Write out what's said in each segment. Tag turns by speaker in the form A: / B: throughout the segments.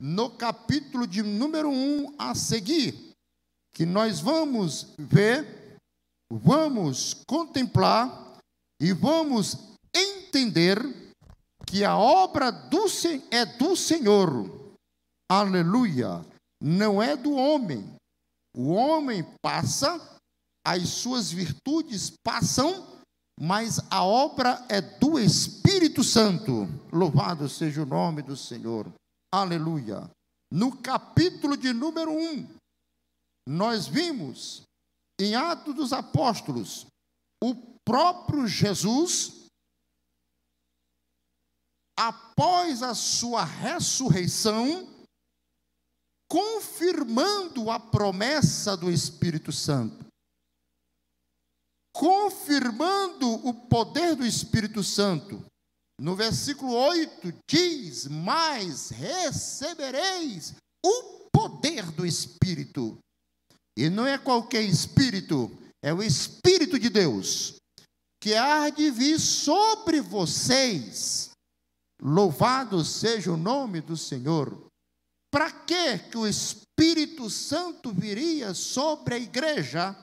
A: no capítulo de número 1 a seguir, que nós vamos ver, vamos contemplar e vamos entender que a obra do, é do Senhor. Aleluia! Não é do homem. O homem passa, as suas virtudes passam, mas a obra é do Espírito Santo. Louvado seja o nome do Senhor. Aleluia. No capítulo de número 1, nós vimos em Atos dos Apóstolos o próprio Jesus, após a sua ressurreição, confirmando a promessa do Espírito Santo confirmando o poder do Espírito Santo. No versículo 8 diz: Mas recebereis o poder do Espírito. E não é qualquer Espírito, é o Espírito de Deus, que há de vir sobre vocês. Louvado seja o nome do Senhor. Para que que o Espírito Santo viria sobre a igreja?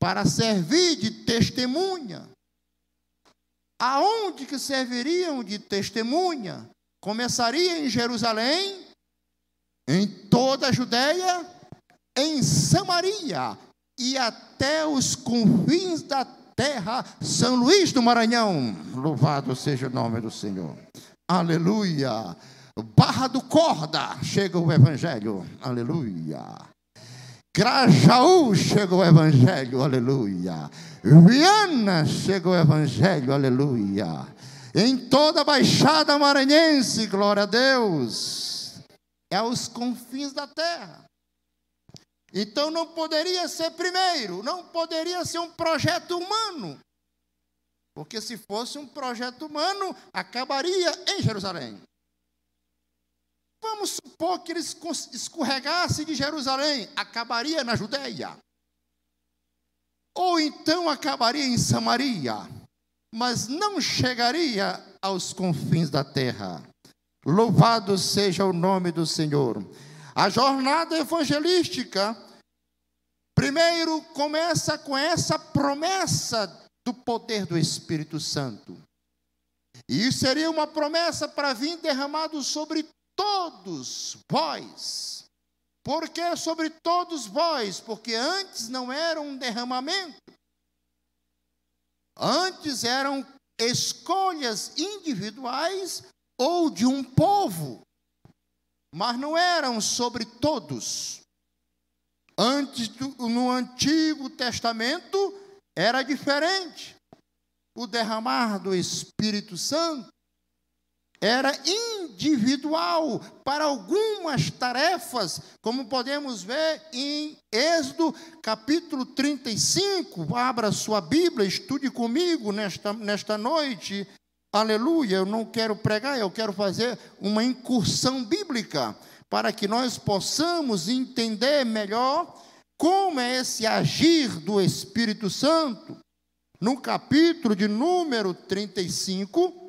A: para servir de testemunha. Aonde que serviriam de testemunha? Começaria em Jerusalém, em toda a Judéia, em Samaria e até os confins da terra, São Luís do Maranhão. Louvado seja o nome do Senhor. Aleluia. Barra do Corda, chega o Evangelho. Aleluia. Grajaú chegou o Evangelho, aleluia. Viana chegou o Evangelho, aleluia. Em toda a Baixada Maranhense, glória a Deus. É aos confins da terra. Então não poderia ser primeiro, não poderia ser um projeto humano. Porque se fosse um projeto humano, acabaria em Jerusalém. Vamos supor que eles escorregassem de Jerusalém, acabaria na Judéia. Ou então acabaria em Samaria, mas não chegaria aos confins da terra. Louvado seja o nome do Senhor. A jornada evangelística, primeiro, começa com essa promessa do poder do Espírito Santo. E isso seria uma promessa para vir derramado sobre todos vós. Por que sobre todos vós? Porque antes não era um derramamento. Antes eram escolhas individuais ou de um povo, mas não eram sobre todos. Antes, no Antigo Testamento, era diferente. O derramar do Espírito Santo era individual para algumas tarefas, como podemos ver em Êxodo capítulo 35. Abra sua Bíblia, estude comigo nesta, nesta noite. Aleluia, eu não quero pregar, eu quero fazer uma incursão bíblica para que nós possamos entender melhor como é esse agir do Espírito Santo. No capítulo de número 35,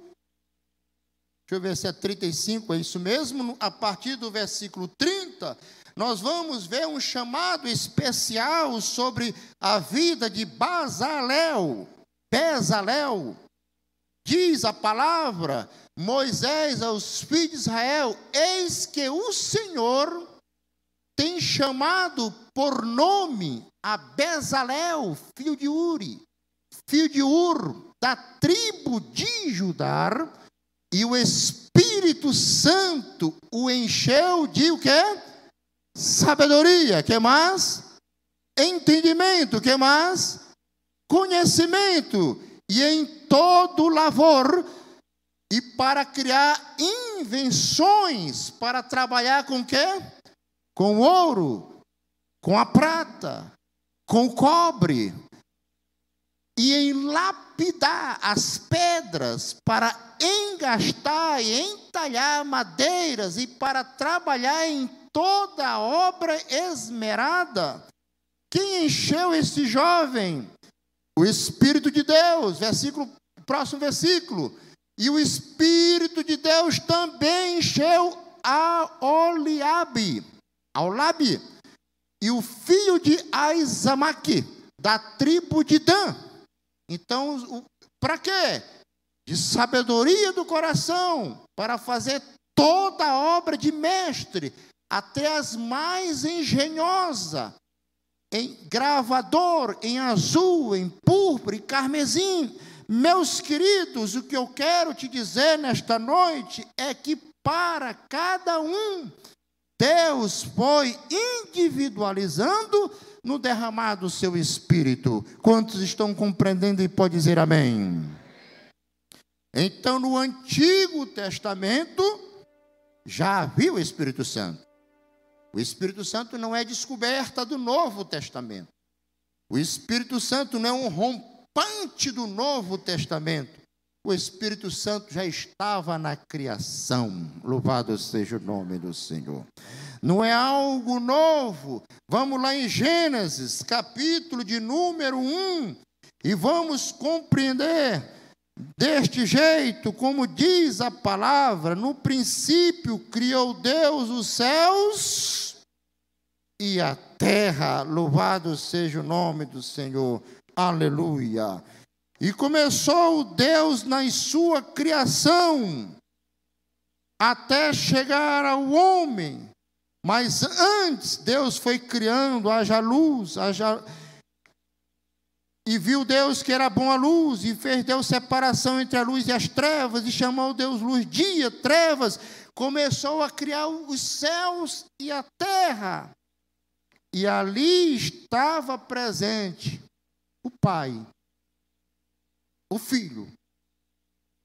A: Deixa eu ver se é 35, é isso mesmo? A partir do versículo 30, nós vamos ver um chamado especial sobre a vida de Bazalel. Bezalel. Diz a palavra, Moisés aos filhos de Israel: Eis que o Senhor tem chamado por nome a Bezalel, filho de Uri, filho de Ur, da tribo de Judá e o Espírito Santo o encheu de o quê? Sabedoria, que mais? Entendimento, que mais? Conhecimento. E em todo lavor e para criar invenções para trabalhar com quê? Com ouro, com a prata, com cobre, e em lapidar as pedras para engastar e entalhar madeiras e para trabalhar em toda a obra esmerada. Quem encheu esse jovem? O Espírito de Deus, versículo, próximo versículo. E o Espírito de Deus também encheu a Oliabe, Aulabe, e o filho de Aizamaque, da tribo de Dan. Então, para quê? De sabedoria do coração, para fazer toda a obra de mestre, até as mais engenhosa, em gravador, em azul, em púrpura e carmesim. Meus queridos, o que eu quero te dizer nesta noite é que para cada um, Deus foi individualizando no derramar do seu espírito. Quantos estão compreendendo e pode dizer amém? Então, no Antigo Testamento, já havia o Espírito Santo. O Espírito Santo não é descoberta do Novo Testamento. O Espírito Santo não é um rompante do Novo Testamento. O Espírito Santo já estava na criação. Louvado seja o nome do Senhor. Não é algo novo. Vamos lá em Gênesis, capítulo de número 1, e vamos compreender deste jeito, como diz a palavra: no princípio criou Deus os céus e a terra. Louvado seja o nome do Senhor. Aleluia. E começou Deus na sua criação, até chegar ao homem. Mas antes, Deus foi criando, haja luz, haja. E viu Deus que era bom a luz, e fez Deus separação entre a luz e as trevas, e chamou Deus luz, dia, trevas. Começou a criar os céus e a terra. E ali estava presente o Pai o Filho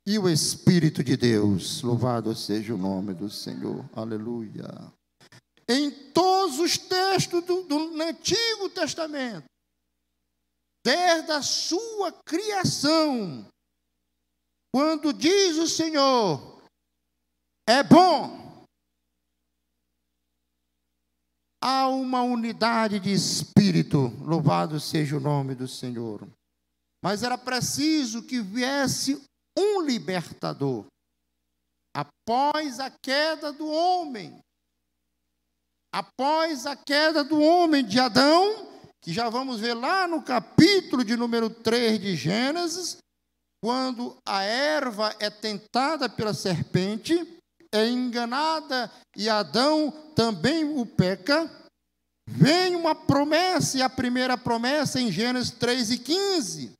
A: e o Espírito de Deus. Louvado seja o nome do Senhor. Aleluia. Em todos os textos do, do Antigo Testamento, desde a sua criação, quando diz o Senhor, é bom, há uma unidade de espírito. Louvado seja o nome do Senhor. Mas era preciso que viesse um libertador. Após a queda do homem, após a queda do homem de Adão, que já vamos ver lá no capítulo de número 3 de Gênesis, quando a erva é tentada pela serpente, é enganada e Adão também o peca, vem uma promessa, e a primeira promessa em Gênesis 3 e 15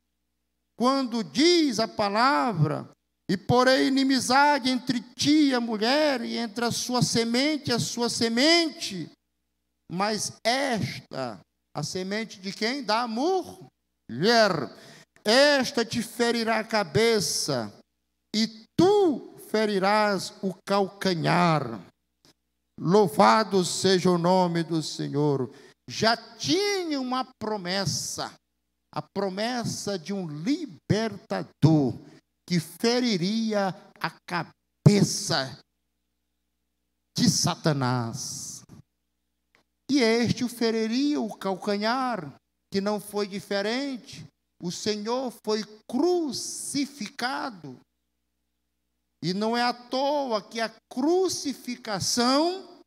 A: quando diz a palavra, e porém inimizade entre ti e a mulher, e entre a sua semente e a sua semente, mas esta, a semente de quem? Da mulher, esta te ferirá a cabeça, e tu ferirás o calcanhar. Louvado seja o nome do Senhor. Já tinha uma promessa a promessa de um libertador que feriria a cabeça de Satanás. E este o feriria o calcanhar, que não foi diferente. O Senhor foi crucificado. E não é à toa que a crucificação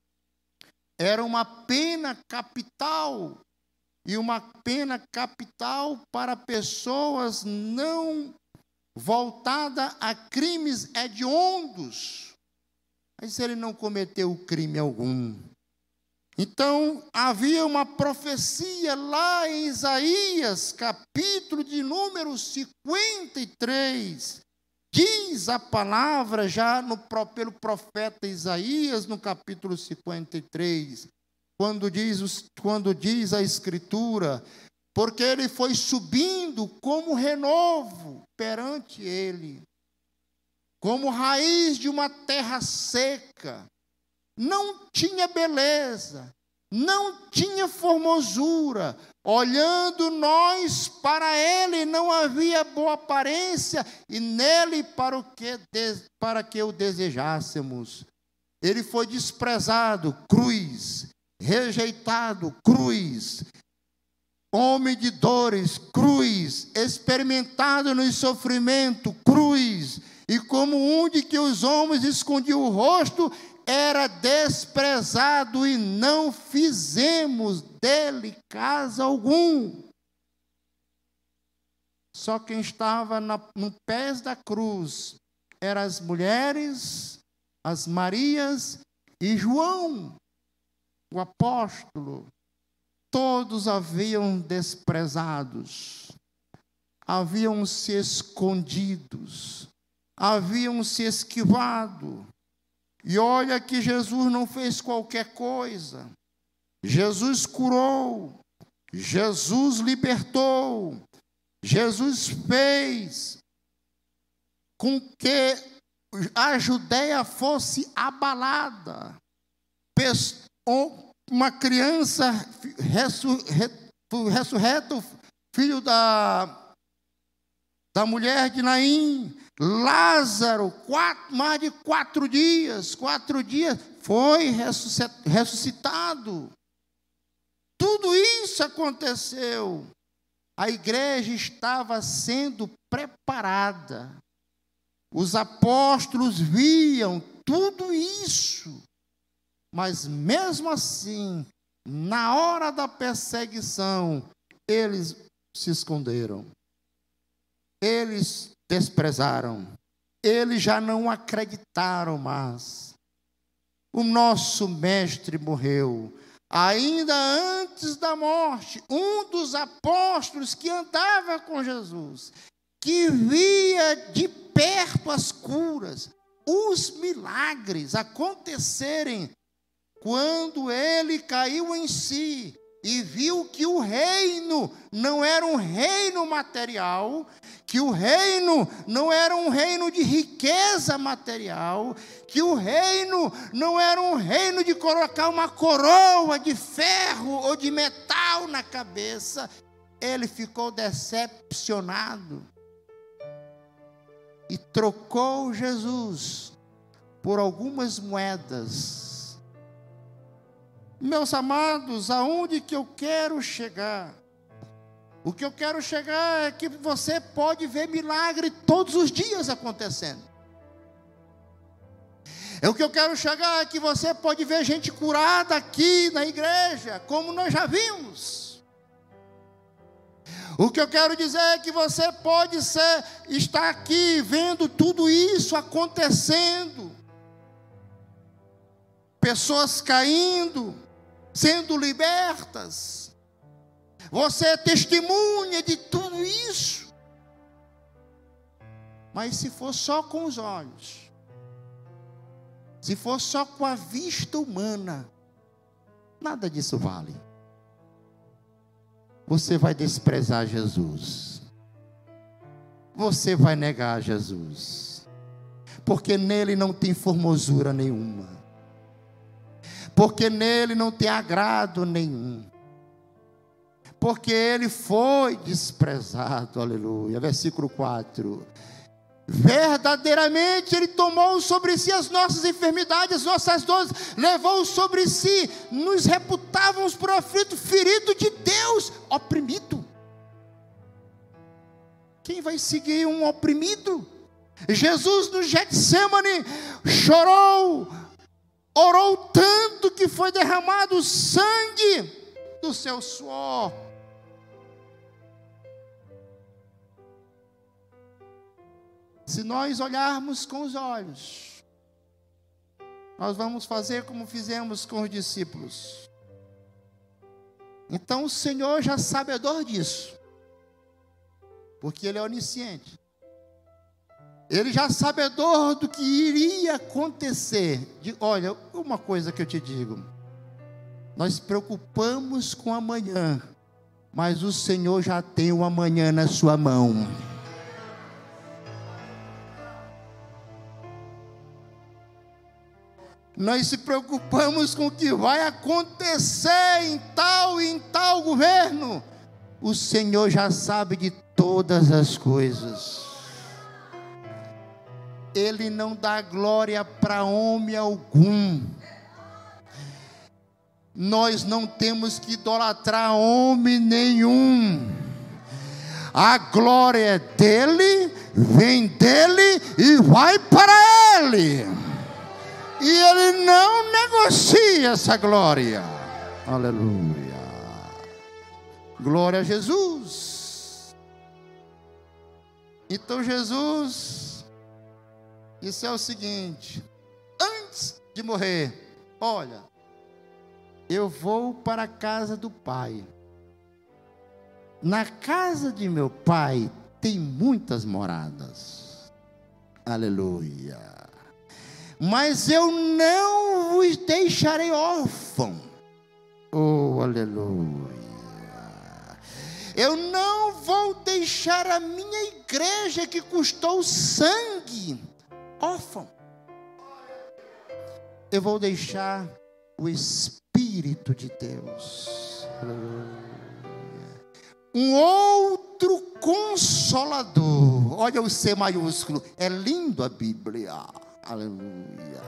A: era uma pena capital e uma pena capital para pessoas não voltada a crimes hediondos. Mas ele não cometeu crime algum. Então, havia uma profecia lá em Isaías, capítulo de número 53. Diz a palavra já no, pelo profeta Isaías, no capítulo 53 quando diz, quando diz a Escritura, porque ele foi subindo como renovo perante ele, como raiz de uma terra seca, não tinha beleza, não tinha formosura, olhando nós para ele não havia boa aparência e nele para o que para que o desejássemos. Ele foi desprezado, cruz, rejeitado, cruz, homem de dores, cruz, experimentado no sofrimento, cruz, e como um de que os homens escondiam o rosto, era desprezado e não fizemos dele casa algum. Só quem estava na, no pés da cruz eram as mulheres, as Marias e João, o apóstolo. Todos haviam desprezados, haviam se escondidos, haviam se esquivado. E olha que Jesus não fez qualquer coisa. Jesus curou, Jesus libertou, Jesus fez com que a Judéia fosse abalada. Uma criança ressurreto, filho da, da mulher de Naim, Lázaro, quatro, mais de quatro dias, quatro dias, foi ressuscitado. Tudo isso aconteceu. A igreja estava sendo preparada. Os apóstolos viam tudo isso. Mas mesmo assim, na hora da perseguição, eles se esconderam. Eles desprezaram. Eles já não acreditaram mais. O nosso mestre morreu. Ainda antes da morte, um dos apóstolos que andava com Jesus, que via de perto as curas, os milagres acontecerem, quando ele caiu em si, e viu que o reino não era um reino material, que o reino não era um reino de riqueza material, que o reino não era um reino de colocar uma coroa de ferro ou de metal na cabeça, ele ficou decepcionado e trocou Jesus por algumas moedas meus amados, aonde que eu quero chegar? O que eu quero chegar é que você pode ver milagre todos os dias acontecendo. É o que eu quero chegar é que você pode ver gente curada aqui na igreja, como nós já vimos. O que eu quero dizer é que você pode ser, estar aqui vendo tudo isso acontecendo. Pessoas caindo, sendo libertas. Você é testemunha de tudo isso. Mas se for só com os olhos, se for só com a vista humana, nada disso vale. Você vai desprezar Jesus. Você vai negar Jesus. Porque nele não tem formosura nenhuma porque nele não tem agrado nenhum. Porque ele foi desprezado, aleluia. Versículo 4. Verdadeiramente ele tomou sobre si as nossas enfermidades, as nossas dores, levou sobre si, nos reputávamos por aflito, ferido de Deus, oprimido. Quem vai seguir um oprimido? Jesus no Getsemane chorou, orou tanto que foi derramado o sangue do seu suor. Se nós olharmos com os olhos, nós vamos fazer como fizemos com os discípulos. Então o Senhor já sabedor disso, porque Ele é onisciente. Ele já sabedor do que iria acontecer. De, olha, uma coisa que eu te digo. Nós preocupamos com amanhã, mas o Senhor já tem o amanhã na sua mão. Nós se preocupamos com o que vai acontecer em tal e em tal governo. O Senhor já sabe de todas as coisas. Ele não dá glória para homem algum. Nós não temos que idolatrar homem nenhum. A glória é dele, vem dele e vai para ele. E ele não negocia essa glória. Aleluia. Glória a Jesus. Então Jesus disse é o seguinte: antes de morrer, olha, eu vou para a casa do Pai. Na casa de meu Pai tem muitas moradas. Aleluia. Mas eu não vos deixarei órfão. Oh, aleluia. Eu não vou deixar a minha igreja que custou sangue órfão. Eu vou deixar o Espírito de Deus. Um outro consolador. Olha o C maiúsculo. É lindo a Bíblia. Aleluia.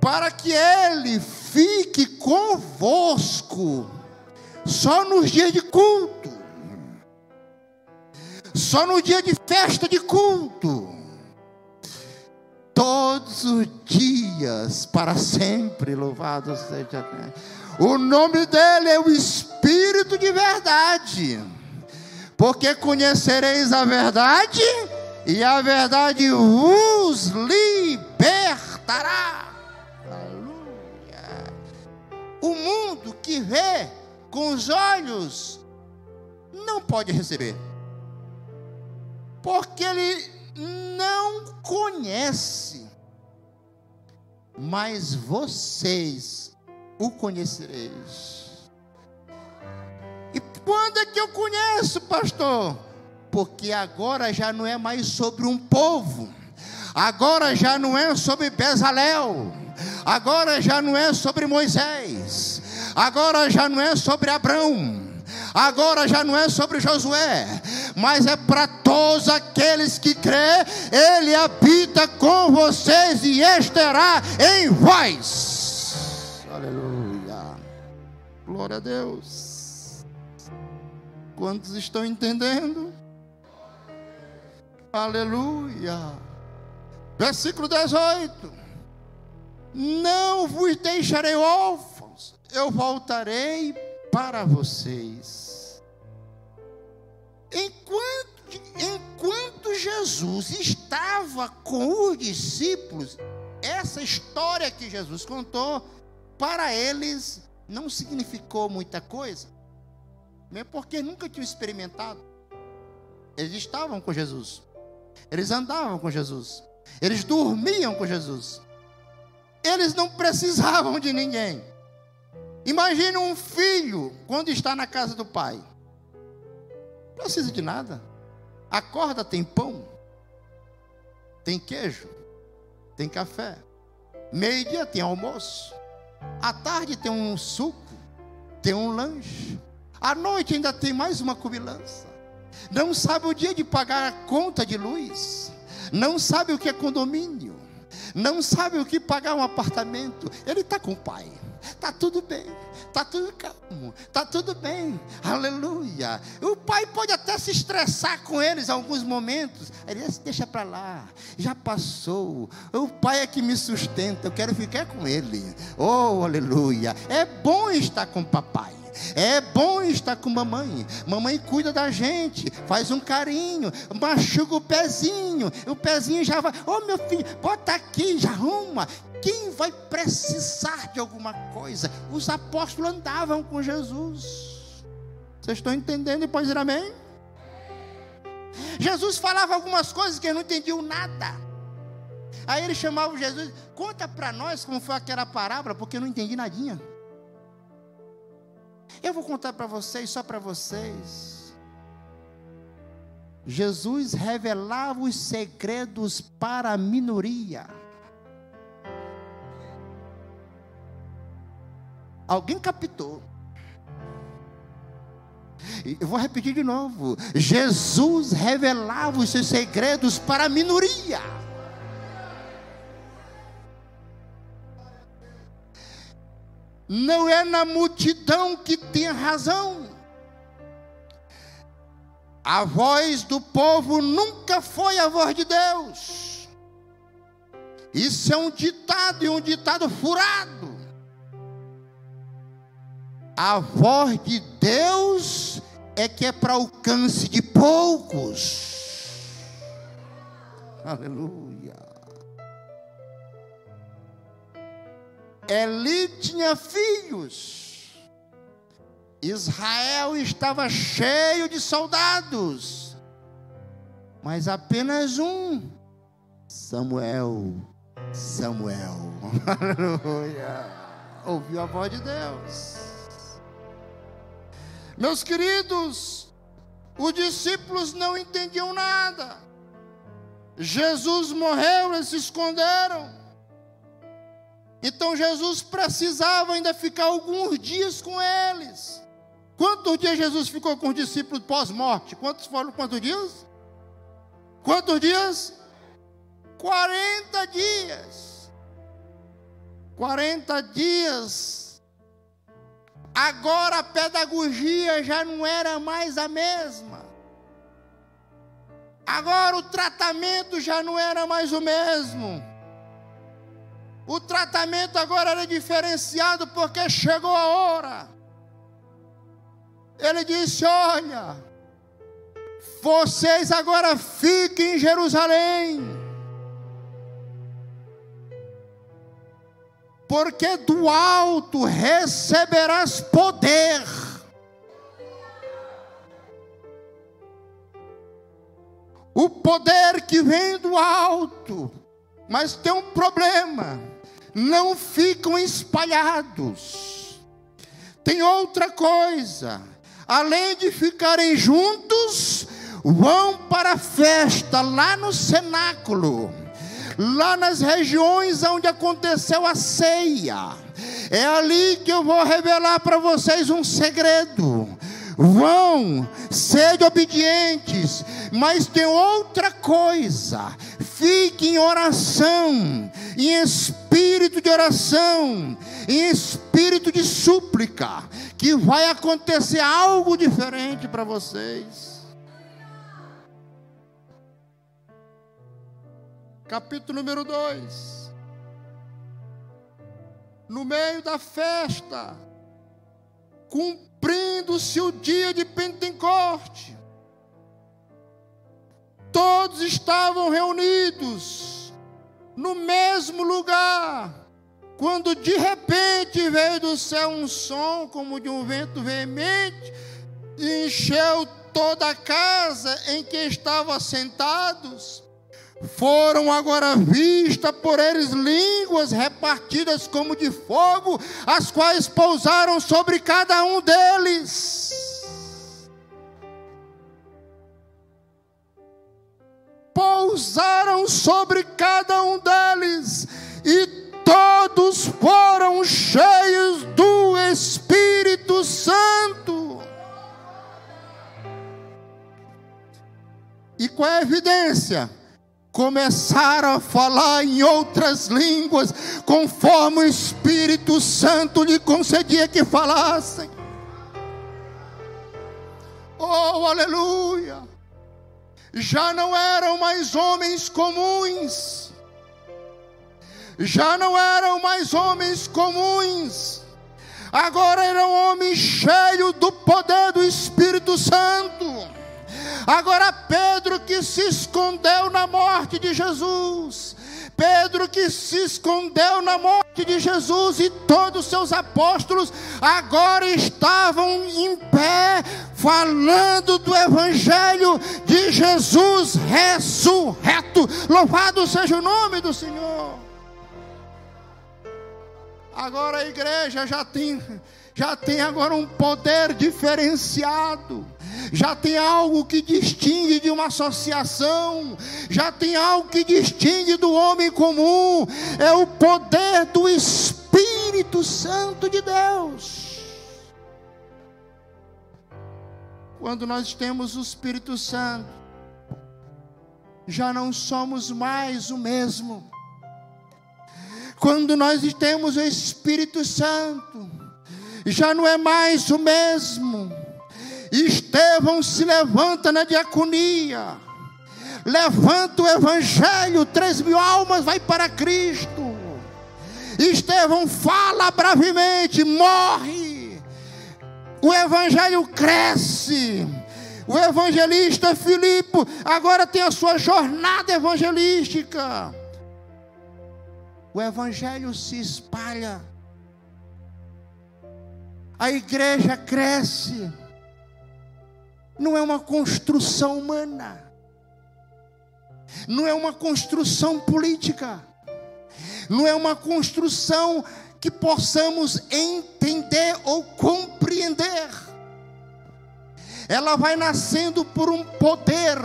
A: Para que ele fique convosco só nos dias de culto. Só no dia de festa de culto todos os dias, para sempre. Louvado seja. O nome dele é o Espírito de Verdade, porque conhecereis a verdade, e a verdade vos libertará. Aleluia. O mundo que vê com os olhos não pode receber, porque ele não conhece, mas vocês o conhecereis. E quando é que eu conheço, pastor? Porque agora já não é mais sobre um povo, agora já não é sobre Bezalel, agora já não é sobre Moisés, agora já não é sobre Abraão agora já não é sobre Josué, mas é para todos aqueles que crê, Ele habita com vocês e estará em vós. Aleluia. Glória a Deus. Quantos estão entendendo? Aleluia. Versículo 18: Não vos deixarei órfãos, eu voltarei para vocês. Enquanto, enquanto Jesus estava com os discípulos, essa história que Jesus contou, para eles não significou muita coisa, mesmo porque nunca tinham experimentado. Eles estavam com Jesus, eles andavam com Jesus, eles dormiam com Jesus, eles não precisavam de ninguém. Imagine um filho quando está na casa do pai. Não precisa de nada. Acorda, tem pão, tem queijo, tem café. Meio-dia tem almoço. À tarde tem um suco, tem um lanche. À noite ainda tem mais uma comilança. Não sabe o dia de pagar a conta de luz. Não sabe o que é condomínio. Não sabe o que pagar um apartamento. Ele está com o pai. Está tudo bem, está tudo calmo, está tudo bem, aleluia. O pai pode até se estressar com eles alguns momentos, ele diz, deixa para lá, já passou. O pai é que me sustenta, eu quero ficar com ele, oh aleluia. É bom estar com o papai. É bom estar com mamãe. Mamãe cuida da gente, faz um carinho, machuca o pezinho. O pezinho já vai, ô oh, meu filho, bota aqui, já arruma. Quem vai precisar de alguma coisa? Os apóstolos andavam com Jesus. Vocês estão entendendo e pode dizer amém? Jesus falava algumas coisas que eu não entendiam nada. Aí ele chamava Jesus, conta para nós como foi aquela parábola, porque eu não entendi nadinha. Eu vou contar para vocês, só para vocês. Jesus revelava os segredos para a minoria. Alguém captou? Eu vou repetir de novo. Jesus revelava os seus segredos para a minoria. Não é na multidão que tem razão. A voz do povo nunca foi a voz de Deus. Isso é um ditado e um ditado furado. A voz de Deus é que é para alcance de poucos. Aleluia. Eli tinha filhos. Israel estava cheio de soldados. Mas apenas um, Samuel, Samuel. Aleluia. Ouviu a voz de Deus. Meus queridos, os discípulos não entendiam nada. Jesus morreu, eles se esconderam. Então Jesus precisava ainda ficar alguns dias com eles. Quantos dias Jesus ficou com os discípulos pós-morte? Quantos foram? Quantos dias? Quantos dias? 40 dias. 40 dias Agora a pedagogia já não era mais a mesma. Agora o tratamento já não era mais o mesmo. O tratamento agora era diferenciado porque chegou a hora. Ele disse: Olha, vocês agora fiquem em Jerusalém porque do alto receberás poder. O poder que vem do alto, mas tem um problema: não ficam espalhados. Tem outra coisa, além de ficarem juntos, vão para a festa lá no cenáculo lá nas regiões onde aconteceu a ceia. É ali que eu vou revelar para vocês um segredo. Vão, sede obedientes, mas tem outra coisa. Fique em oração, em espírito de oração, em espírito de súplica, que vai acontecer algo diferente para vocês. capítulo número 2. No meio da festa, cumprindo-se o dia de Pentecoste, todos estavam reunidos no mesmo lugar, quando de repente veio do céu um som como de um vento veemente e encheu toda a casa em que estavam sentados foram agora vistas por eles línguas repartidas como de fogo, as quais pousaram sobre cada um deles. Pousaram sobre cada um deles, e todos foram cheios do Espírito Santo. E qual é a evidência? começaram a falar em outras línguas, conforme o Espírito Santo lhe concedia que falassem. Oh, aleluia! Já não eram mais homens comuns, já não eram mais homens comuns, agora eram homens cheios do poder do Espírito Santo. Agora, Pedro que se escondeu na morte de Jesus, Pedro que se escondeu na morte de Jesus e todos os seus apóstolos agora estavam em pé, falando do Evangelho de Jesus ressurreto. Louvado seja o nome do Senhor. Agora a igreja já tem, já tem agora um poder diferenciado já tem algo que distingue de uma associação, já tem algo que distingue do homem comum, é o poder do Espírito Santo de Deus. Quando nós temos o Espírito Santo, já não somos mais o mesmo. Quando nós temos o Espírito Santo, já não é mais o mesmo Estevão se levanta na diaconia, levanta o evangelho, três mil almas vai para Cristo. Estevão fala bravemente, morre. O evangelho cresce. O evangelista Filipe agora tem a sua jornada evangelística. O evangelho se espalha. A igreja cresce. Não é uma construção humana. Não é uma construção política não é uma construção que possamos entender ou compreender. Ela vai nascendo por um poder,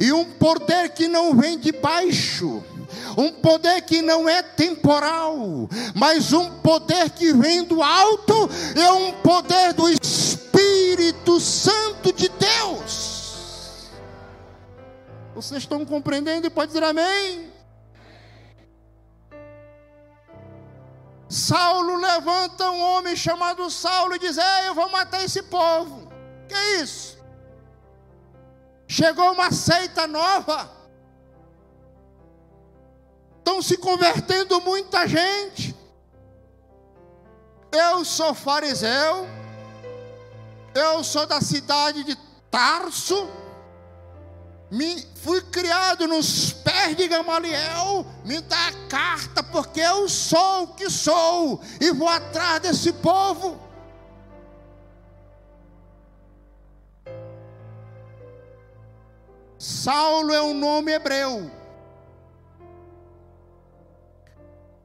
A: e um poder que não vem de baixo, um poder que não é temporal, mas um poder que vem do alto, é um poder do Espírito Santo de Deus. Vocês estão compreendendo e pode dizer amém? Saulo levanta um homem chamado Saulo e diz: Ei, eu vou matar esse povo. Que isso? Chegou uma seita nova. Estão se convertendo muita gente. Eu sou fariseu. Eu sou da cidade de Tarso me, fui criado nos pés de Gamaliel, me dá a carta, porque eu sou o que sou, e vou atrás desse povo. Saulo é um nome hebreu.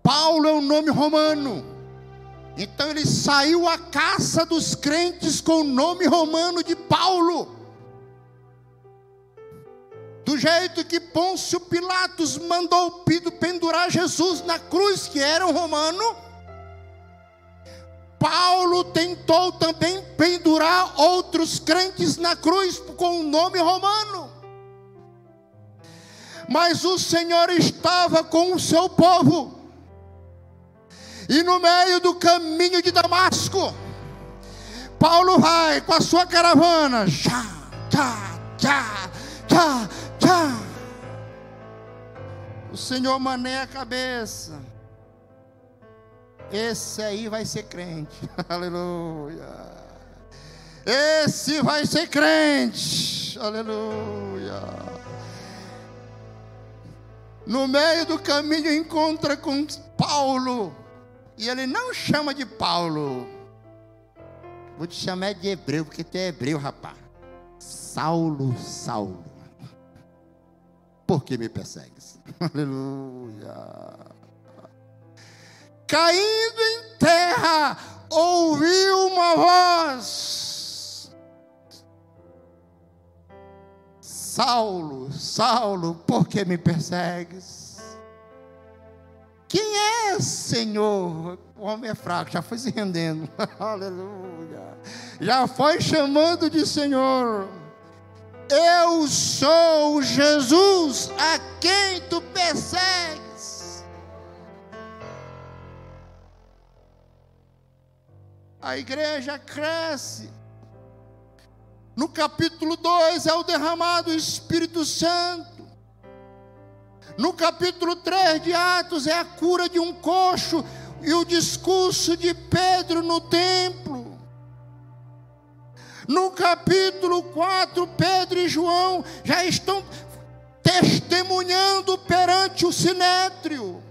A: Paulo é um nome romano. Então ele saiu à caça dos crentes com o nome romano de Paulo. Do jeito que Pôncio Pilatos mandou pendurar Jesus na cruz, que era um romano, Paulo tentou também pendurar outros crentes na cruz com o nome romano. Mas o Senhor estava com o seu povo. E no meio do caminho de Damasco, Paulo vai com a sua caravana, já, já, já, já, Tá. O Senhor maneia a cabeça. Esse aí vai ser crente. Aleluia. Esse vai ser crente. Aleluia. No meio do caminho encontra com Paulo. E ele não chama de Paulo. Vou te chamar de hebreu, porque tu é hebreu, rapaz. Saulo, Saulo por que me persegues? Aleluia. Caindo em terra, ouviu uma voz. Saulo, Saulo, por que me persegues? Quem é, Senhor? O homem é fraco, já foi se rendendo. Aleluia. Já foi chamando de Senhor. Eu sou Jesus a quem tu persegues. A igreja cresce. No capítulo 2 é o derramado Espírito Santo. No capítulo 3 de Atos é a cura de um coxo e o discurso de Pedro no templo. No capítulo 4, Pedro e João já estão testemunhando perante o sinétrio.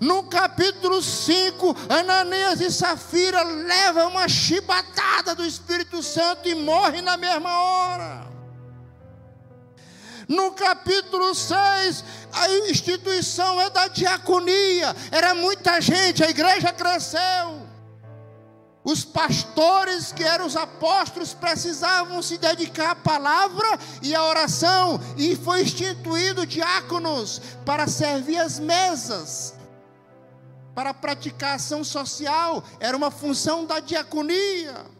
A: No capítulo 5, Ananias e Safira levam uma chibatada do Espírito Santo e morrem na mesma hora. No capítulo 6, a instituição é da diaconia. Era muita gente, a igreja cresceu. Os pastores, que eram os apóstolos, precisavam se dedicar à palavra e à oração, e foi instituído diáconos para servir as mesas, para praticar ação social, era uma função da diaconia.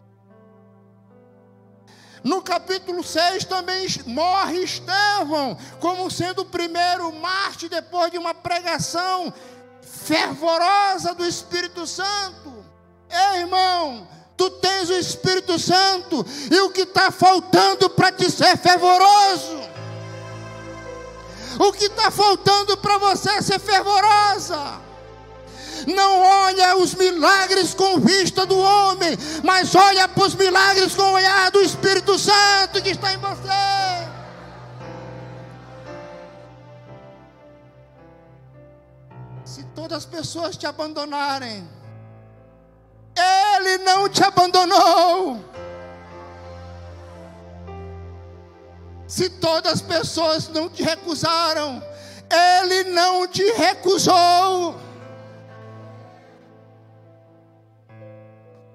A: No capítulo 6 também morre Estevão, como sendo o primeiro mártir depois de uma pregação fervorosa do Espírito Santo. Ei, irmão, tu tens o Espírito Santo, e o que está faltando para te ser fervoroso? O que está faltando para você ser fervorosa. Não olha os milagres com vista do homem, mas olha para os milagres com o olhar do Espírito Santo que está em você. Se todas as pessoas te abandonarem, Ele não te abandonou. Se todas as pessoas não te recusaram, Ele não te recusou.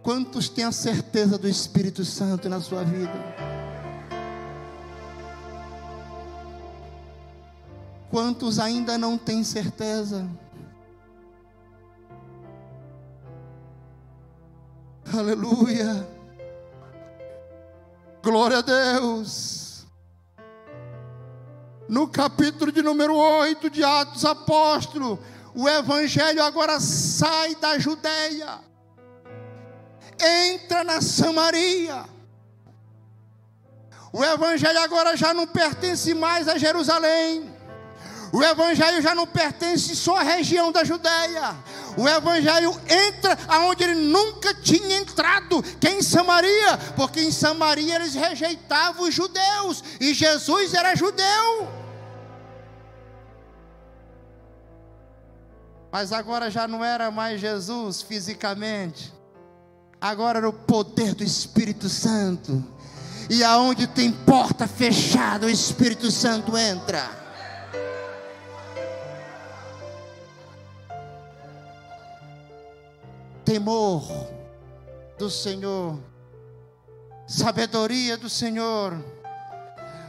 A: Quantos têm a certeza do Espírito Santo na sua vida? Quantos ainda não têm certeza? Aleluia. Glória a Deus no capítulo de número 8 de Atos Apóstolo, o evangelho agora sai da Judéia, entra na Samaria. O evangelho agora já não pertence mais a Jerusalém. O evangelho já não pertence só à região da Judéia. O evangelho entra aonde ele nunca tinha entrado, que é em Samaria, porque em Samaria eles rejeitavam os judeus e Jesus era judeu. Mas agora já não era mais Jesus fisicamente. Agora era o poder do Espírito Santo. E aonde tem porta fechada, o Espírito Santo entra. Temor do Senhor, sabedoria do Senhor.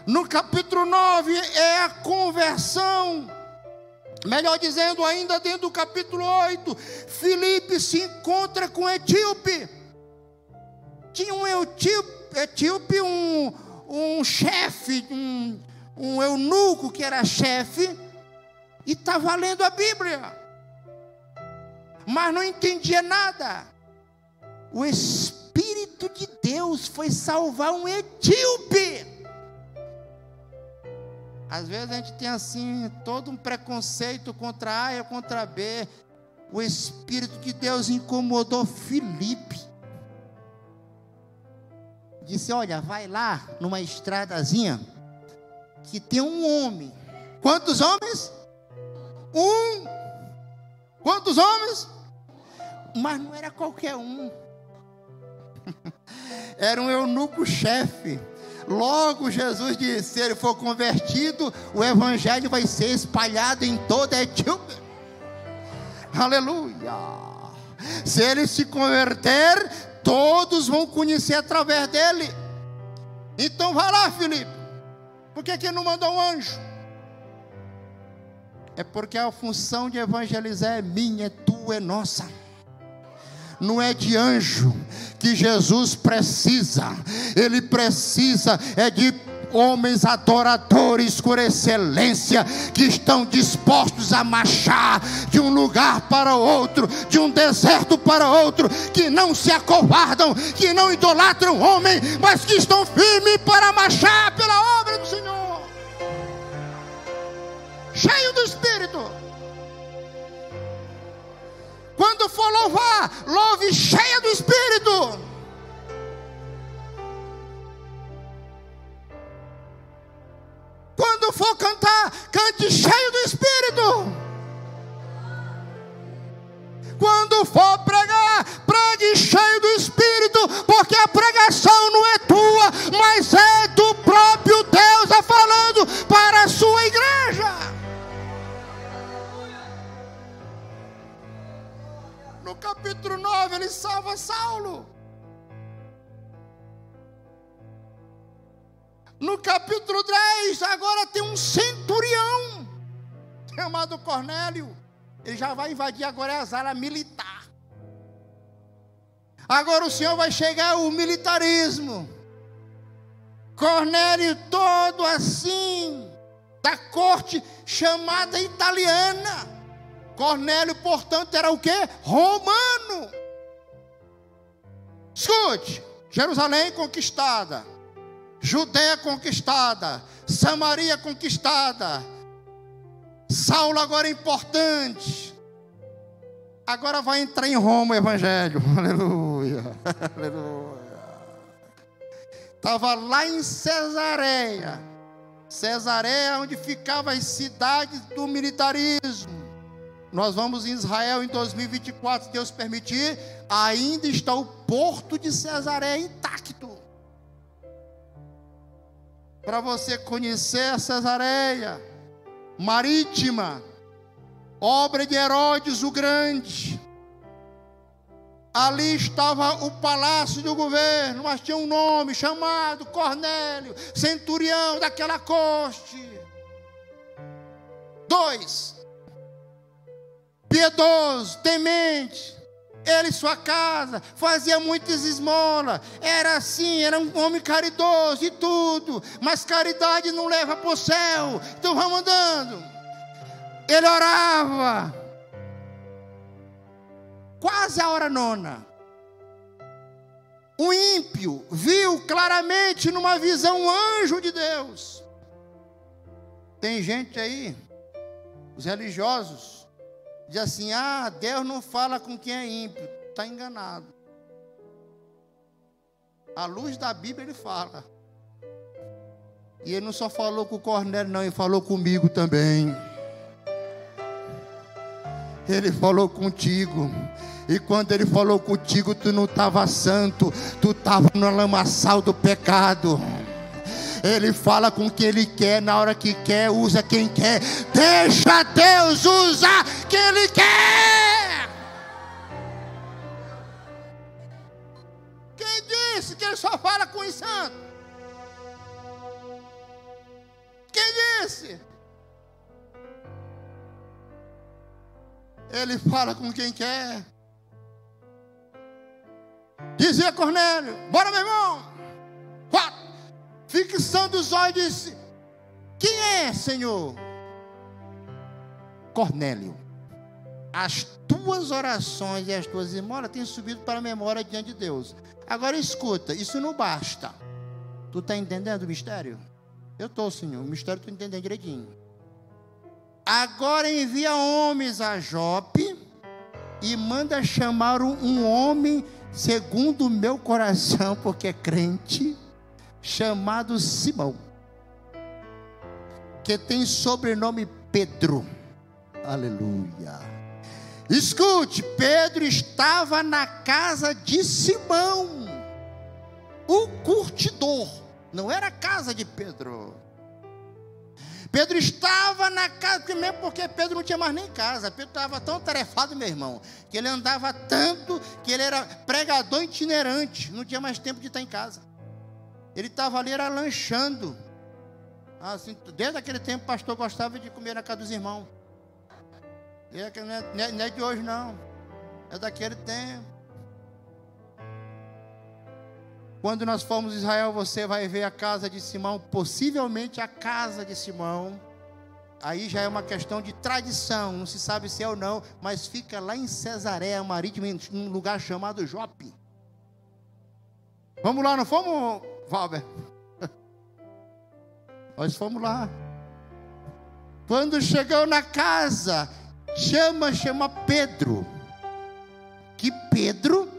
A: No capítulo 9 é a conversão Melhor dizendo, ainda dentro do capítulo 8, Filipe se encontra com Etíope. Tinha um etíope, um, um chefe, um, um eunuco que era chefe, e estava lendo a Bíblia, mas não entendia nada. O Espírito de Deus foi salvar um etíope. Às vezes a gente tem assim todo um preconceito contra A e contra B. O Espírito de Deus incomodou Filipe. Disse: Olha, vai lá numa estradazinha que tem um homem. Quantos homens? Um. Quantos homens? Mas não era qualquer um. era um eunuco chefe Logo, Jesus disse: se ele for convertido, o evangelho vai ser espalhado em toda a Etiópia. Aleluia. Se ele se converter, todos vão conhecer através dele. Então vai lá, Felipe. Por que, que não mandou um anjo? É porque a função de evangelizar é minha, é tua, é nossa não é de anjo que Jesus precisa, ele precisa é de homens adoradores por excelência, que estão dispostos a marchar de um lugar para outro, de um deserto para outro, que não se acovardam, que não idolatram homem, mas que estão firmes para marchar pela obra do Senhor, cheio do Espírito. Quando for louvar, louve cheia do Espírito. Quando for cantar, cante cheio do Espírito. Quando for pregar, pregue cheio do Espírito, porque a pregação não é tua, mas é do próprio Deus a falando para a sua igreja. no capítulo 9, ele salva Saulo. No capítulo 10, agora tem um centurião chamado Cornélio. Ele já vai invadir agora a sala militar. Agora o Senhor vai chegar o militarismo. Cornélio todo assim, da corte chamada italiana. Cornélio, portanto, era o que? Romano. Escute: Jerusalém conquistada, Judéia conquistada, Samaria conquistada, Saulo agora é importante. Agora vai entrar em Roma o evangelho. Aleluia. Aleluia. Estava lá em Cesareia. Cesareia, onde ficavam as cidades do militarismo. Nós vamos em Israel em 2024, se Deus permitir. Ainda está o porto de Cesareia intacto. Para você conhecer a Cesareia marítima, obra de Herodes o Grande. Ali estava o palácio do governo, mas tinha um nome chamado Cornélio, centurião daquela corte. Dois, piedoso, temente, ele e sua casa, fazia muitas esmolas, era assim, era um homem caridoso e tudo, mas caridade não leva para o céu, então vamos andando. Ele orava, quase a hora nona. O ímpio viu claramente numa visão um anjo de Deus. Tem gente aí, os religiosos, diz assim: ah, Deus não fala com quem é ímpio. Está enganado. À luz da Bíblia ele fala. E ele não só falou com o Cornélio, não, ele falou comigo também. Ele falou contigo. E quando ele falou contigo, tu não estava santo, tu estava no lamaçal do pecado. Ele fala com quem ele quer, na hora que quer, usa quem quer. Deixa Deus usar quem ele quer. Quem disse que ele só fala com os santos? Quem disse? Ele fala com quem quer. Dizia Cornélio: Bora, meu irmão. Fixando os olhos, disse: Quem é, Senhor? Cornélio. As tuas orações e as tuas esmolas têm subido para a memória diante de Deus. Agora escuta, isso não basta. Tu está entendendo o mistério? Eu estou, Senhor. O mistério tu entendendo direitinho. Agora envia homens a Jope e manda chamar um homem segundo o meu coração, porque é crente, chamado Simão, que tem sobrenome Pedro. Aleluia. Escute, Pedro estava na casa de Simão, o curtidor. Não era a casa de Pedro. Pedro estava na casa, mesmo porque Pedro não tinha mais nem casa. Pedro estava tão tarefado, meu irmão, que ele andava tanto que ele era pregador itinerante, não tinha mais tempo de estar em casa. Ele estava ali, era lanchando. Assim, desde aquele tempo, o pastor gostava de comer na casa dos irmãos. Não é, não é de hoje, não. É daquele tempo. Quando nós formos a Israel, você vai ver a casa de Simão, possivelmente a casa de Simão. Aí já é uma questão de tradição, não se sabe se é ou não, mas fica lá em Cesareia Marítima, em um lugar chamado Jope. Vamos lá, não fomos, Valber? Nós fomos lá. Quando chegou na casa, chama, chama Pedro. Que Pedro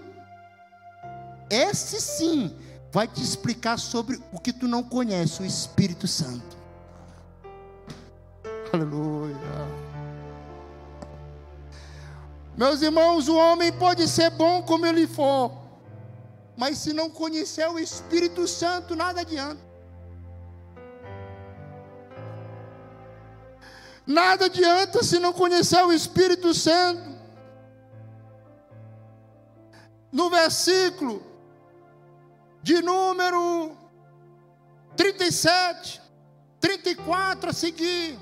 A: esse sim vai te explicar sobre o que tu não conhece, o Espírito Santo. Aleluia. Meus irmãos, o homem pode ser bom como ele for, mas se não conhecer o Espírito Santo, nada adianta. Nada adianta se não conhecer o Espírito Santo. No versículo de número 37, 34 a seguir.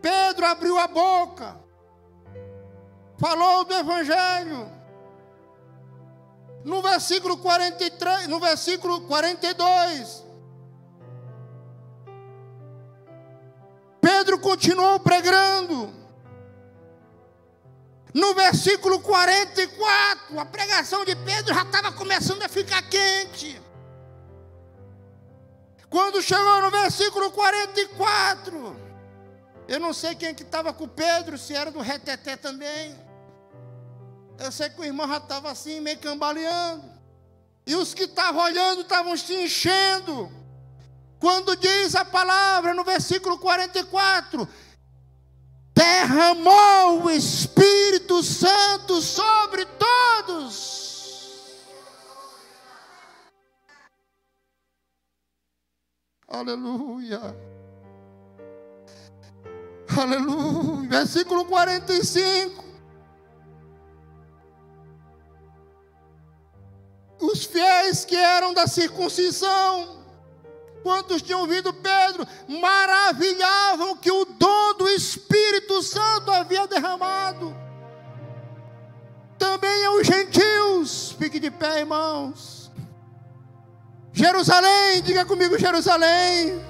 A: Pedro abriu a boca, falou do Evangelho. No versículo 43, no versículo 42, Pedro continuou pregando. No versículo 44, a pregação de Pedro já estava começando a ficar quente. Quando chegou no versículo 44, Eu não sei quem que estava com Pedro, se era do reteté também. Eu sei que o irmão já estava assim, meio cambaleando. E os que estavam olhando estavam se enchendo. Quando diz a palavra no versículo 44, derramou o Espírito Santo sobre todos. Aleluia. Aleluia. Versículo 45. Os fiéis que eram da circuncisão, quantos tinham ouvido Pedro, maravilhavam que o dom do Espírito Santo havia derramado. Também aos gentios, fique de pé, irmãos. Jerusalém, diga comigo, Jerusalém.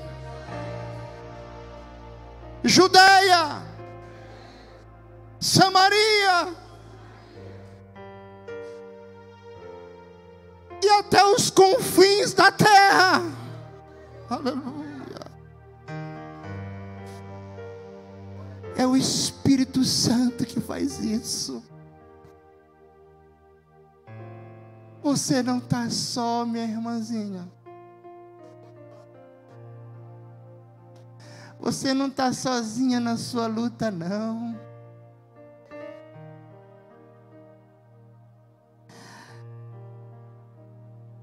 A: Judeia, Samaria, e até os confins da terra. Aleluia. É o Espírito Santo que faz isso. Você não está só, minha irmãzinha. Você não está sozinha na sua luta, não.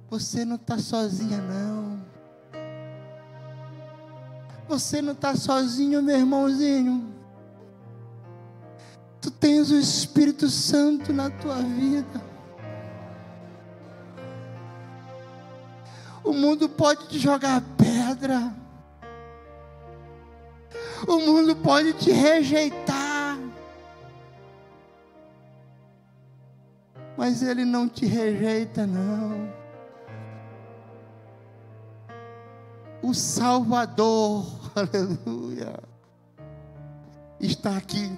A: Você não está sozinha, não. Você não está sozinho, meu irmãozinho. Tu tens o Espírito Santo na tua vida. O mundo pode te jogar pedra. O mundo pode te rejeitar. Mas ele não te rejeita, não. O Salvador, aleluia, está aqui.